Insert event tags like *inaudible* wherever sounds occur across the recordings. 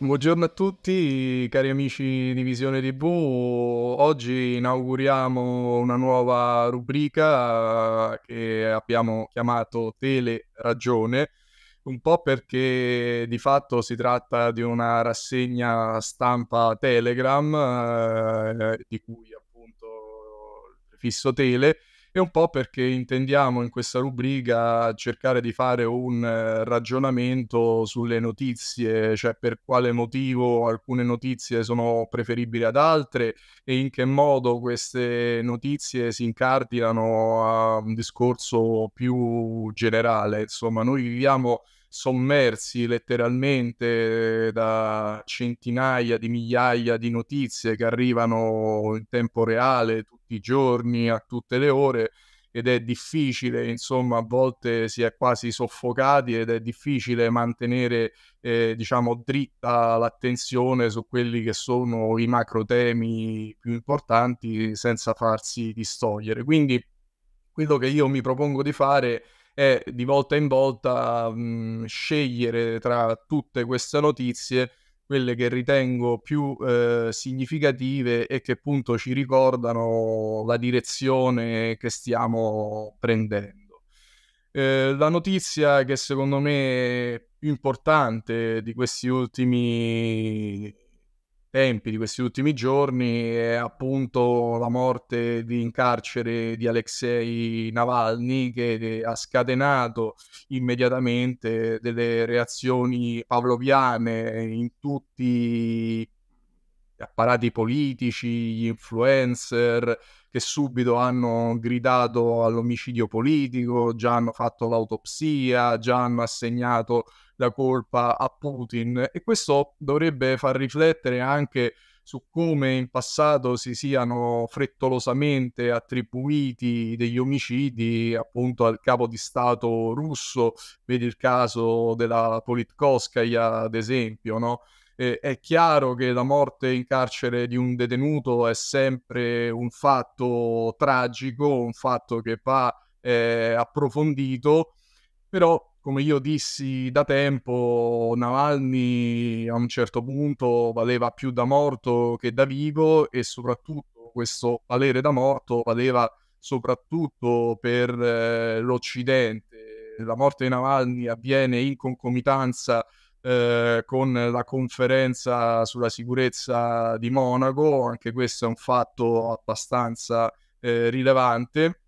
Buongiorno a tutti, cari amici di Visione TV. Oggi inauguriamo una nuova rubrica eh, che abbiamo chiamato Tele Ragione, un po' perché di fatto si tratta di una rassegna stampa Telegram, eh, di cui appunto il prefisso tele, e un po' perché intendiamo in questa rubrica cercare di fare un eh, ragionamento sulle notizie, cioè per quale motivo alcune notizie sono preferibili ad altre e in che modo queste notizie si incardinano a un discorso più generale. Insomma, noi viviamo sommersi letteralmente da centinaia di migliaia di notizie che arrivano in tempo reale tutti i giorni, a tutte le ore ed è difficile, insomma, a volte si è quasi soffocati ed è difficile mantenere, eh, diciamo, dritta l'attenzione su quelli che sono i macro temi più importanti senza farsi distogliere. Quindi quello che io mi propongo di fare è di volta in volta mh, scegliere tra tutte queste notizie quelle che ritengo più eh, significative e che appunto ci ricordano la direzione che stiamo prendendo. Eh, la notizia che secondo me è più importante di questi ultimi tempi, di questi ultimi giorni, è appunto la morte di, in carcere di Alexei Navalny che ha scatenato immediatamente delle reazioni pavloviane in tutti gli apparati politici, gli influencer che subito hanno gridato all'omicidio politico, già hanno fatto l'autopsia, già hanno assegnato la colpa a Putin e questo dovrebbe far riflettere anche su come in passato si siano frettolosamente attribuiti degli omicidi appunto al capo di Stato russo, vedi il caso della Politkovskaya ad esempio, no? È chiaro che la morte in carcere di un detenuto è sempre un fatto tragico, un fatto che va eh, approfondito, però come io dissi da tempo, Navalny a un certo punto valeva più da morto che da vivo e soprattutto questo valere da morto valeva soprattutto per eh, l'Occidente. La morte di Navalny avviene in concomitanza eh, con la conferenza sulla sicurezza di Monaco, anche questo è un fatto abbastanza eh, rilevante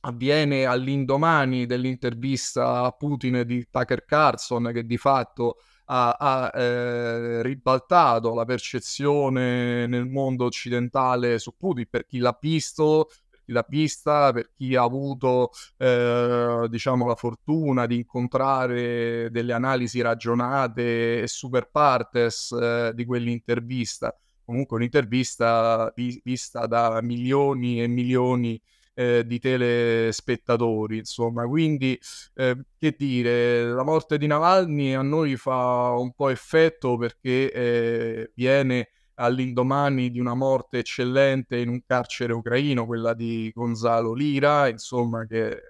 avviene all'indomani dell'intervista a Putin di Tucker Carlson che di fatto ha, ha eh, ribaltato la percezione nel mondo occidentale su Putin. Per chi l'ha visto per chi per chi ha avuto eh, diciamo la fortuna di incontrare delle analisi ragionate e super partes eh, di quell'intervista. Comunque un'intervista vi- vista da milioni e milioni di eh, di telespettatori, insomma. Quindi, eh, che dire, la morte di Navalny a noi fa un po' effetto perché eh, viene all'indomani di una morte eccellente in un carcere ucraino, quella di Gonzalo Lira, insomma, che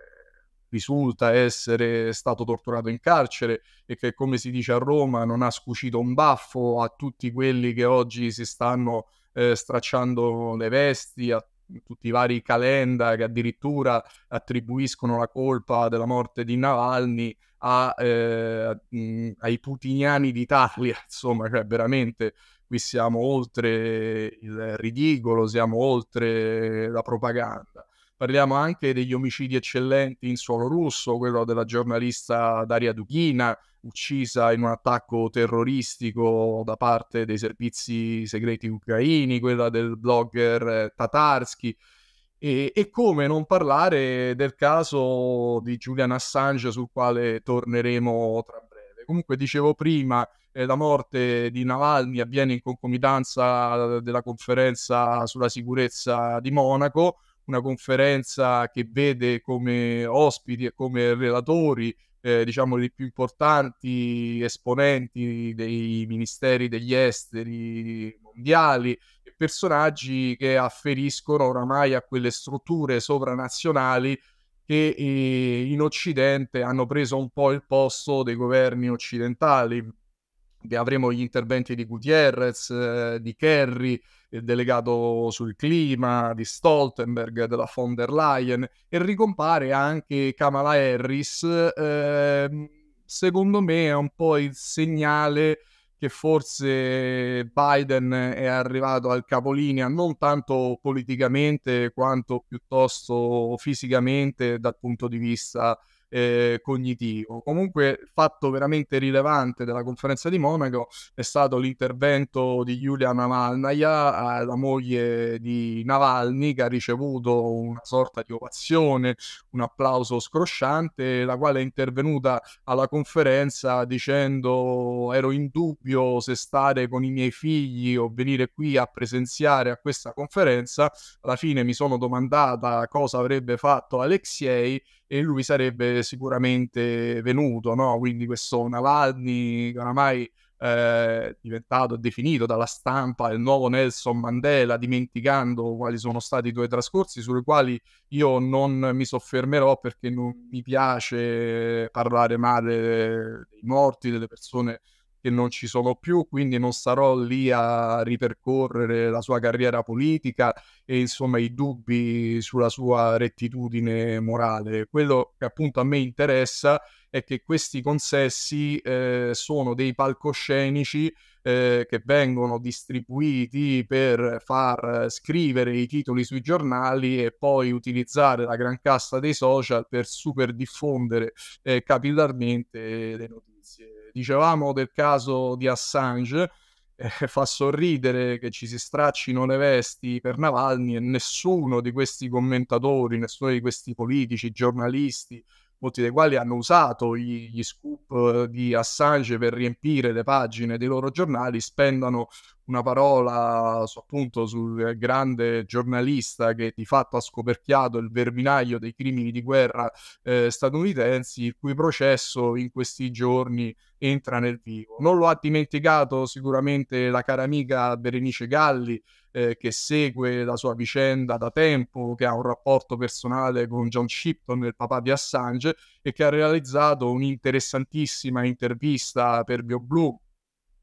risulta essere stato torturato in carcere e che, come si dice a Roma, non ha scucito un baffo a tutti quelli che oggi si stanno eh, stracciando le vesti, a tutti i vari calenda che addirittura attribuiscono la colpa della morte di Navalny a, eh, ai putiniani d'Italia, *laughs* insomma, cioè veramente qui siamo oltre il ridicolo, siamo oltre la propaganda. Parliamo anche degli omicidi eccellenti in suolo russo, quello della giornalista Daria Duchina, uccisa in un attacco terroristico da parte dei servizi segreti ucraini, quella del blogger eh, Tatarsky. E, e, come non parlare del caso di Julian Assange sul quale torneremo tra breve. Comunque dicevo prima, eh, la morte di Navalny avviene in concomitanza della conferenza sulla sicurezza di Monaco, una conferenza che vede come ospiti e come relatori eh, diciamo i più importanti esponenti dei ministeri degli esteri mondiali personaggi che afferiscono oramai a quelle strutture sovranazionali che eh, in Occidente hanno preso un po' il posto dei governi occidentali. Avremo gli interventi di Gutierrez, eh, di Kerry, il delegato sul clima, di Stoltenberg, della von der Leyen, e ricompare anche Kamala Harris. Eh, secondo me è un po' il segnale che forse Biden è arrivato al capolinea non tanto politicamente quanto piuttosto fisicamente dal punto di vista eh, cognitivo. Comunque, fatto veramente rilevante della conferenza di Monaco è stato l'intervento di Yulia Navalnaya, la moglie di Navalny, che ha ricevuto una sorta di ovazione, un applauso scrosciante, la quale è intervenuta alla conferenza dicendo ero in dubbio se stare con i miei figli o venire qui a presenziare a questa conferenza. Alla fine mi sono domandata cosa avrebbe fatto Alexei e lui sarebbe sicuramente venuto, no? Quindi questo Navalny oramai eh, diventato definito dalla stampa il nuovo Nelson Mandela, dimenticando quali sono stati i tuoi trascorsi, sui quali io non mi soffermerò perché non mi piace parlare male dei morti, delle persone che non ci sono più, quindi non starò lì a ripercorrere la sua carriera politica e insomma i dubbi sulla sua rettitudine morale. Quello che appunto a me interessa è che questi consessi eh, sono dei palcoscenici eh, che vengono distribuiti per far scrivere i titoli sui giornali e poi utilizzare la gran cassa dei social per super diffondere eh, capillarmente le notizie dicevamo del caso di Assange, eh, *laughs* fa sorridere che ci si straccino le vesti per Navalny e nessuno di questi commentatori, nessuno di questi politici, giornalisti, molti dei quali hanno usato gli, gli scoop di Assange per riempire le pagine dei loro giornali, spendano una parola su, appunto sul grande giornalista che di fatto ha scoperchiato il verminaio dei crimini di guerra eh, statunitensi, il cui processo in questi giorni entra nel vivo. Non lo ha dimenticato sicuramente la cara amica Berenice Galli, eh, che segue la sua vicenda da tempo, che ha un rapporto personale con John Shipton, il papà di Assange, e che ha realizzato un'interessantissima intervista per BioBlue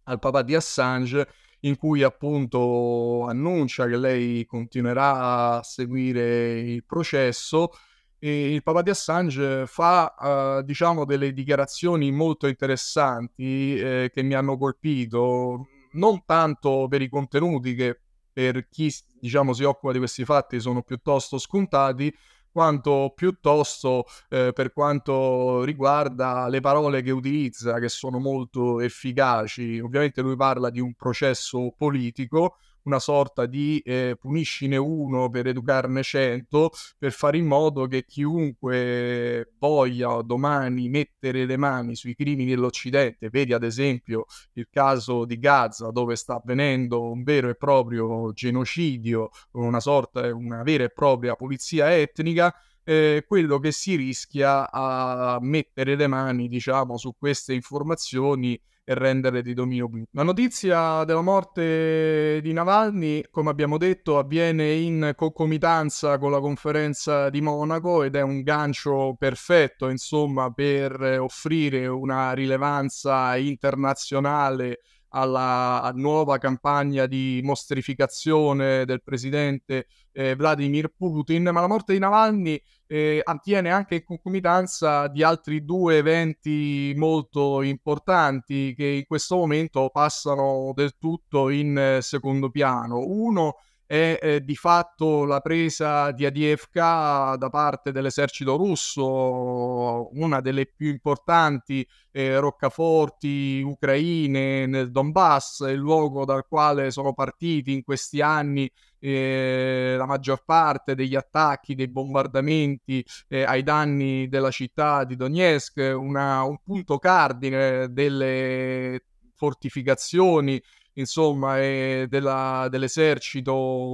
al papà di Assange in cui appunto annuncia che lei continuerà a seguire il processo. E il papà di Assange fa uh, diciamo delle dichiarazioni molto interessanti eh, che mi hanno colpito non tanto per i contenuti che per chi diciamo si occupa di questi fatti sono piuttosto scontati quanto piuttosto eh, per quanto riguarda le parole che utilizza, che sono molto efficaci. Ovviamente lui parla di un processo politico, una sorta di eh, puniscine uno per educarne cento, per fare in modo che chiunque voglia domani mettere le mani sui crimini dell'Occidente, vedi ad esempio il caso di Gaza dove sta avvenendo un vero e proprio genocidio, una sorta, una vera e propria pulizia etnica, eh, quello che si rischia a mettere le mani, diciamo, su queste informazioni e rendere di dominio pubblico. La notizia della morte di Navalny, come abbiamo detto, avviene in concomitanza con la conferenza di Monaco ed è un gancio perfetto, insomma, per offrire una rilevanza internazionale alla nuova campagna di mostrificazione del presidente eh, Vladimir Putin, ma la morte di Navalny eh, avviene anche in concomitanza di altri due eventi molto importanti che in questo momento passano del tutto in eh, secondo piano. Uno è eh, di fatto la presa di Adievka da parte dell'esercito russo, una delle più importanti eh, roccaforti ucraine nel Donbass, il luogo dal quale sono partiti in questi anni eh, la maggior parte degli attacchi, dei bombardamenti eh, ai danni della città di Donetsk, una, un punto cardine delle fortificazioni insomma, e della, dell'esercito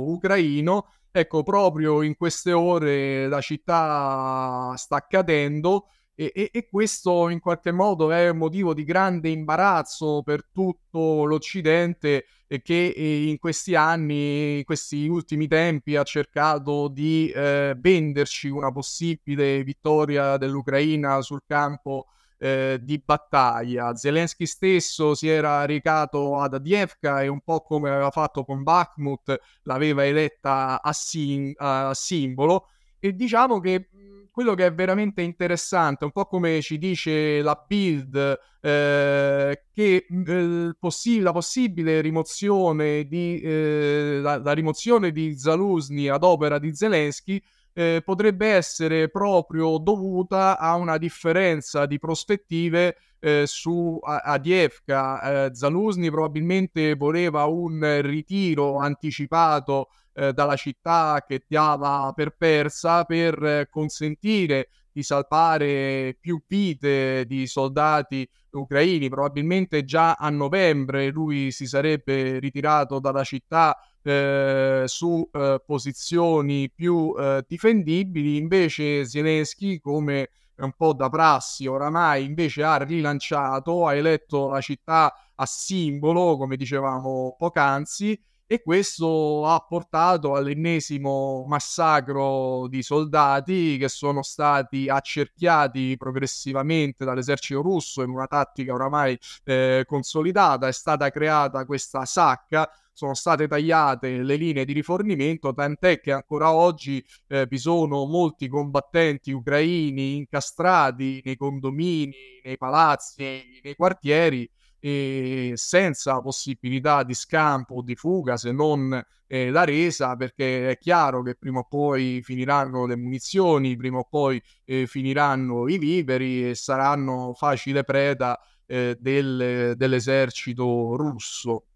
ucraino. Ecco, proprio in queste ore la città sta cadendo e, e, e, questo in qualche modo è un motivo di grande imbarazzo per tutto l'Occidente che in questi anni, in questi ultimi tempi ha cercato di eh, venderci una possibile vittoria dell'Ucraina sul campo eh, di battaglia. Zelensky stesso si era recato ad Adievka e un po' come aveva fatto con Bakhmut l'aveva eletta a, sim- a simbolo e diciamo che quello che è veramente interessante, un po' come ci dice la build, eh, che eh, possi- la possibile rimozione di, eh, la, la, rimozione di Zaluzny ad opera di Zelensky eh, potrebbe essere proprio dovuta a una differenza di prospettive eh, su Adievka. Eh, Zaluzny probabilmente voleva un ritiro anticipato eh, dalla città che dava per persa per eh, consentire di salvare più vite di soldati ucraini. Probabilmente già a novembre lui si sarebbe ritirato dalla città eh, su eh, posizioni più eh, difendibili, invece Zelensky, come un po' da prassi oramai, invece ha rilanciato, ha eletto la città a simbolo, come dicevamo poc'anzi, e questo ha portato all'ennesimo massacro di soldati che sono stati accerchiati progressivamente dall'esercito russo in una tattica oramai eh, consolidata, è stata creata questa sacca sono state tagliate le linee di rifornimento, tant'è che ancora oggi eh, vi sono molti combattenti ucraini incastrati nei condomini, nei palazzi, nei quartieri e senza possibilità di scampo o di fuga se non eh, la resa perché è chiaro che prima o poi finiranno le munizioni, prima o poi eh, finiranno i viveri e saranno facile preda eh, del, dell'esercito russo.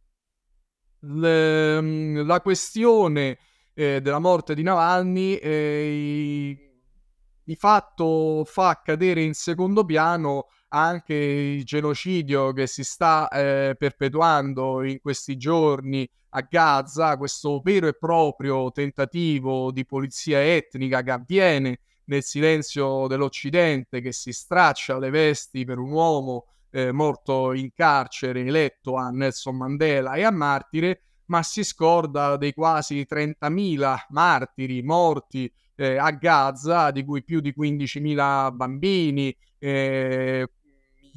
Le, mm, la questione eh, della morte di Navalny eh, di fatto fa cadere in secondo piano anche il genocidio che si sta eh, perpetuando in questi giorni a Gaza, questo vero e proprio tentativo di polizia etnica che avviene nel silenzio dell'Occidente, che si straccia le vesti per un uomo eh, morto in carcere, eletto a Nelson Mandela e a martire, ma si scorda dei quasi 30.000 martiri morti eh, a Gaza, di cui più di 15.000 bambini, eh,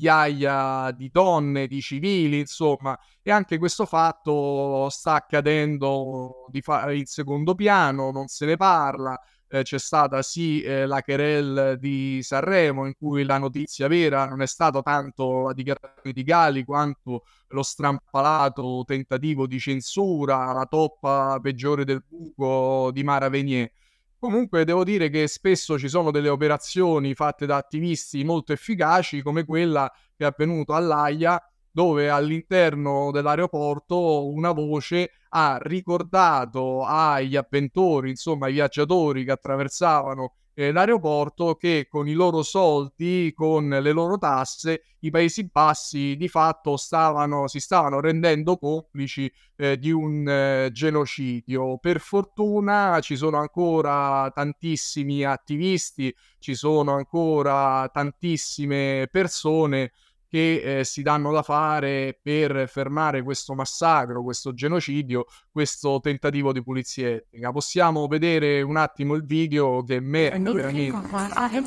migliaia di donne, di civili, insomma, e anche questo fatto sta accadendo fa- in secondo piano, non se ne parla eh, c'è stata sì eh, la querel di Sanremo in cui la notizia vera non è stata tanto la dichiarazione di Gali quanto lo strampalato tentativo di censura, la toppa peggiore del buco di Mara Venier. Comunque devo dire che spesso ci sono delle operazioni fatte da attivisti molto efficaci come quella che è avvenuta all'AIA dove all'interno dell'aeroporto una voce ha ricordato agli avventori, insomma ai viaggiatori che attraversavano eh, l'aeroporto che con i loro soldi, con le loro tasse, i Paesi Bassi di fatto stavano, si stavano rendendo complici eh, di un eh, genocidio. Per fortuna ci sono ancora tantissimi attivisti, ci sono ancora tantissime persone che eh, si danno da fare per fermare questo massacro, questo genocidio, questo tentativo di pulizia etnica. Possiamo vedere un attimo il video che me veramente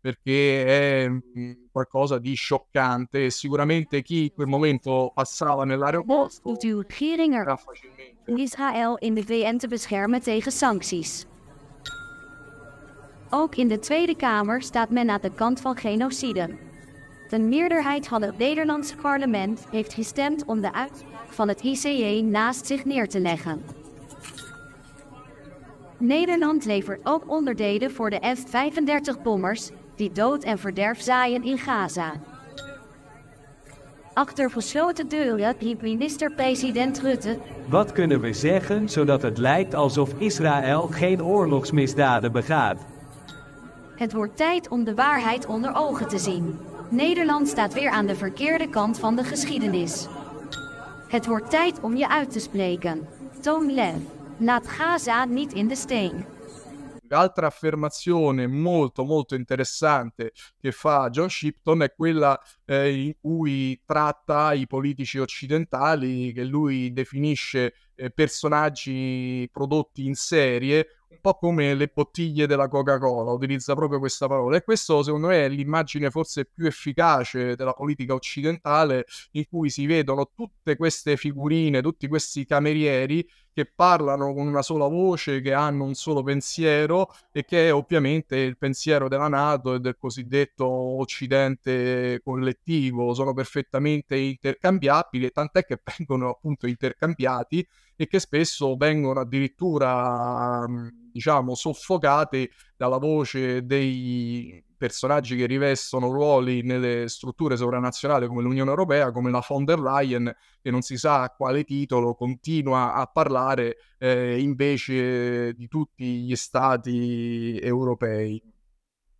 perché è mm, qualcosa di scioccante e sicuramente chi in quel momento passava nell'aeroporto uw regering er Israël in de VN te beschermen tegen sancties. Ook in de Tweede Kamer staat men aan de kant van genocide. De meerderheid van het Nederlandse parlement heeft gestemd om de uitspraak van het ICE naast zich neer te leggen. Nederland levert ook onderdelen voor de F-35-bommers die dood en verderf zaaien in Gaza. Achter gesloten deuren riep minister-president Rutte: Wat kunnen we zeggen zodat het lijkt alsof Israël geen oorlogsmisdaden begaat? Het wordt tijd om de waarheid onder ogen te zien. Nederland staat weer aan de verkeerde kant van de geschiedenis. Het wordt tijd om je uit te spreken. Toon lef. Laat Gaza niet in de steen. L'altra affermazione molto molto interessante che fa John Shipton è quella eh, in cui tratta i politici occidentali che lui definisce eh, personaggi prodotti in serie un po' come le bottiglie della Coca-Cola, utilizza proprio questa parola. E questo, secondo me, è l'immagine forse più efficace della politica occidentale, in cui si vedono tutte queste figurine, tutti questi camerieri che parlano con una sola voce, che hanno un solo pensiero e che è ovviamente il pensiero della Nato e del cosiddetto Occidente collettivo. Sono perfettamente intercambiabili, tant'è che *laughs* vengono appunto intercambiati e che spesso vengono addirittura, diciamo, soffocati dalla voce dei personaggi che rivestono ruoli nelle strutture sovranazionali come l'Unione Europea, come la von der Leyen, che non si sa a quale titolo continua a parlare eh, invece di tutti gli stati europei.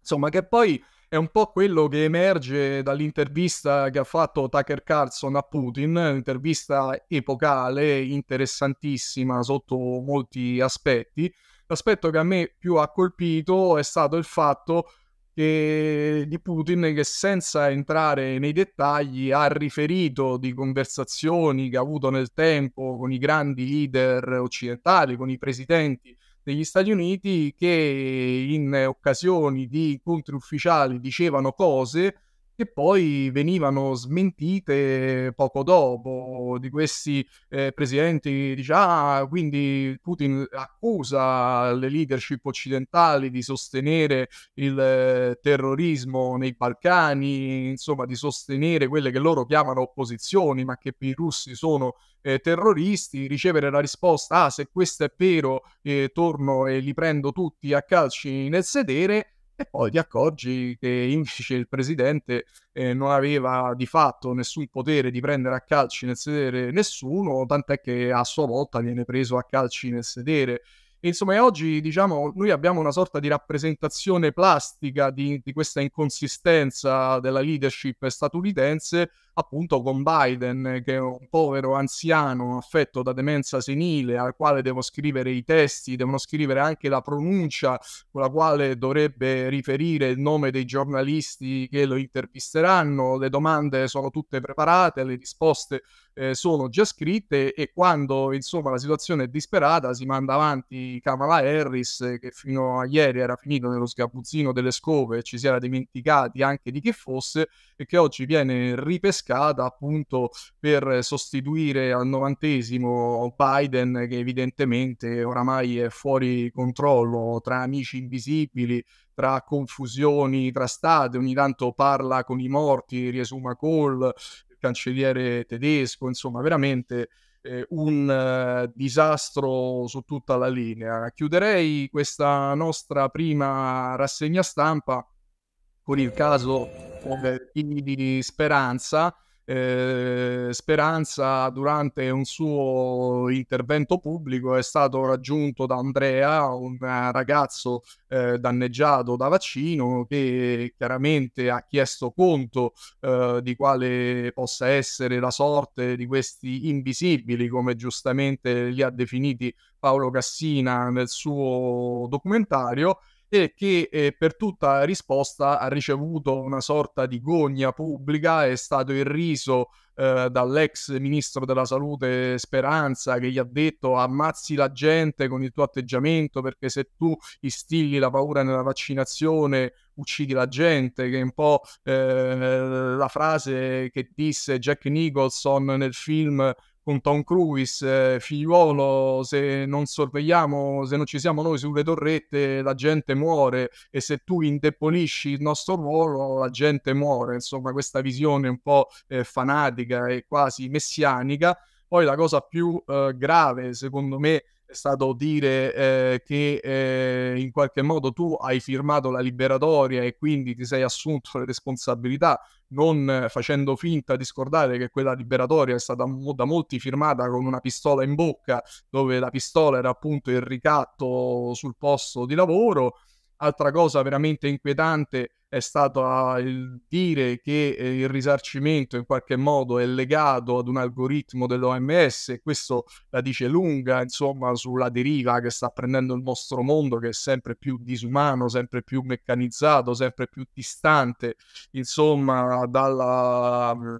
Insomma, che poi è un po' quello che emerge dall'intervista che ha fatto Tucker Carlson a Putin, un'intervista epocale, interessantissima sotto molti aspetti. L'aspetto che a me più ha colpito è stato il fatto che, di Putin che senza entrare nei dettagli ha riferito di conversazioni che ha avuto nel tempo con i grandi leader occidentali, con i presidenti degli Stati Uniti che in occasioni di incontri ufficiali dicevano cose che poi venivano smentite poco dopo di questi eh, presidenti dice ah quindi Putin accusa le leadership occidentali di sostenere il eh, terrorismo nei Balcani insomma di sostenere quelle che loro chiamano opposizioni ma che per i russi sono eh, terroristi. Ricevere la risposta ah se questo è vero eh, torno e li prendo tutti a calci nel sedere e poi ti accorgi che invece il presidente eh, non aveva di fatto nessun potere di prendere a calci nel sedere nessuno, tant'è che a sua volta viene preso a calci nel sedere. E insomma, oggi diciamo noi abbiamo una sorta di rappresentazione plastica di, di questa inconsistenza della leadership statunitense appunto con Biden, che è un povero anziano affetto da demenza senile, al quale devo scrivere i testi, devono scrivere anche la pronuncia con la quale dovrebbe riferire il nome dei giornalisti che lo intervisteranno, le domande sono tutte preparate, le risposte eh, sono già scritte e quando insomma la situazione è disperata si manda avanti Kamala Harris che fino a ieri era finito nello sgabuzzino delle scove e ci si era dimenticati anche di che fosse e che oggi viene ripescata appunto per sostituire al novantesimo Biden che evidentemente oramai è fuori controllo tra amici invisibili tra confusioni tra stati, ogni tanto parla con i morti, riesuma call, il cancelliere tedesco, insomma veramente eh, un uh, disastro su tutta la linea. Chiuderei questa nostra prima rassegna stampa con il caso eh, di Speranza eh, Speranza durante un suo intervento pubblico è stato raggiunto da Andrea, un ragazzo eh, danneggiato da vaccino che chiaramente ha chiesto conto eh, di quale possa essere la sorte di questi invisibili, come giustamente li ha definiti Paolo Cassina nel suo documentario e che eh, per tutta risposta ha ricevuto una sorta di gogna pubblica, è stato irriso eh, dall'ex ministro della salute Speranza che gli ha detto ammazzi la gente con il tuo atteggiamento perché se tu instilli la paura nella vaccinazione uccidi la gente, che è un po' eh, la frase che disse Jack Nicholson nel film con Tom Cruise, eh, figliuolo, se non sorvegliamo, se non ci siamo noi sulle torrette, la gente muore e se tu indebolisci il nostro ruolo, la gente muore. Insomma, questa visione un po' eh, fanatica e quasi messianica. Poi la cosa più eh, grave, secondo me, è stato dire eh, che eh, in qualche modo tu hai firmato la liberatoria e quindi ti sei assunto le responsabilità, non facendo finta di scordare che quella liberatoria è stata da molti firmata con una pistola in bocca, dove la pistola era appunto il ricatto sul posto di lavoro. Altra cosa veramente inquietante è stato il dire che eh, il risarcimento in qualche modo è legato ad un algoritmo dell'OMS e questo la dice lunga, insomma, sulla deriva che sta prendendo il nostro mondo che è sempre più disumano, sempre più meccanizzato, sempre più distante, insomma, dalla mm,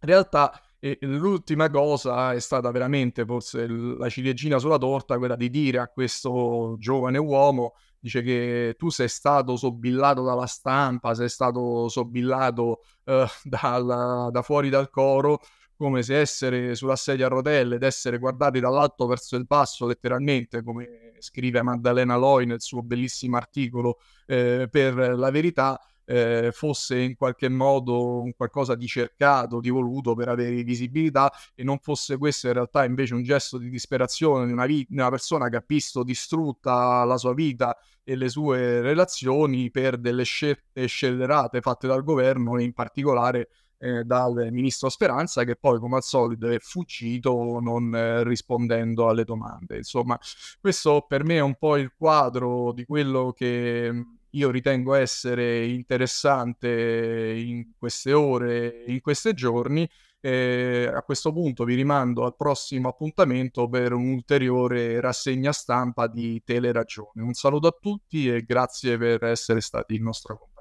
realtà. E l'ultima cosa è stata veramente forse la ciliegina sulla torta, quella di dire a questo giovane uomo dice che tu sei stato sobbillato dalla stampa, sei stato sobbillato eh, *laughs* dal, da fuori dal coro, come se essere sulla sedia a rotelle ed essere guardati dall'alto verso il basso, letteralmente, come scrive Maddalena Loi nel suo bellissimo articolo eh, per la verità, eh, fosse in qualche modo un qualcosa di cercato, di voluto per avere visibilità e non fosse questo in realtà invece un gesto di disperazione di una, vi- una persona che ha visto distrutta la sua vita e le sue relazioni per delle scelte scellerate fatte dal governo e in particolare eh, dal ministro Speranza che poi come al solito è fuggito non eh, rispondendo alle domande. Insomma, questo per me è un po' il quadro di quello che io ritengo essere interessante in queste ore, in questi giorni. E a questo punto vi rimando al prossimo appuntamento per un'ulteriore rassegna stampa di Teleragione. Un saluto a tutti e grazie per essere stati il nostro compagno.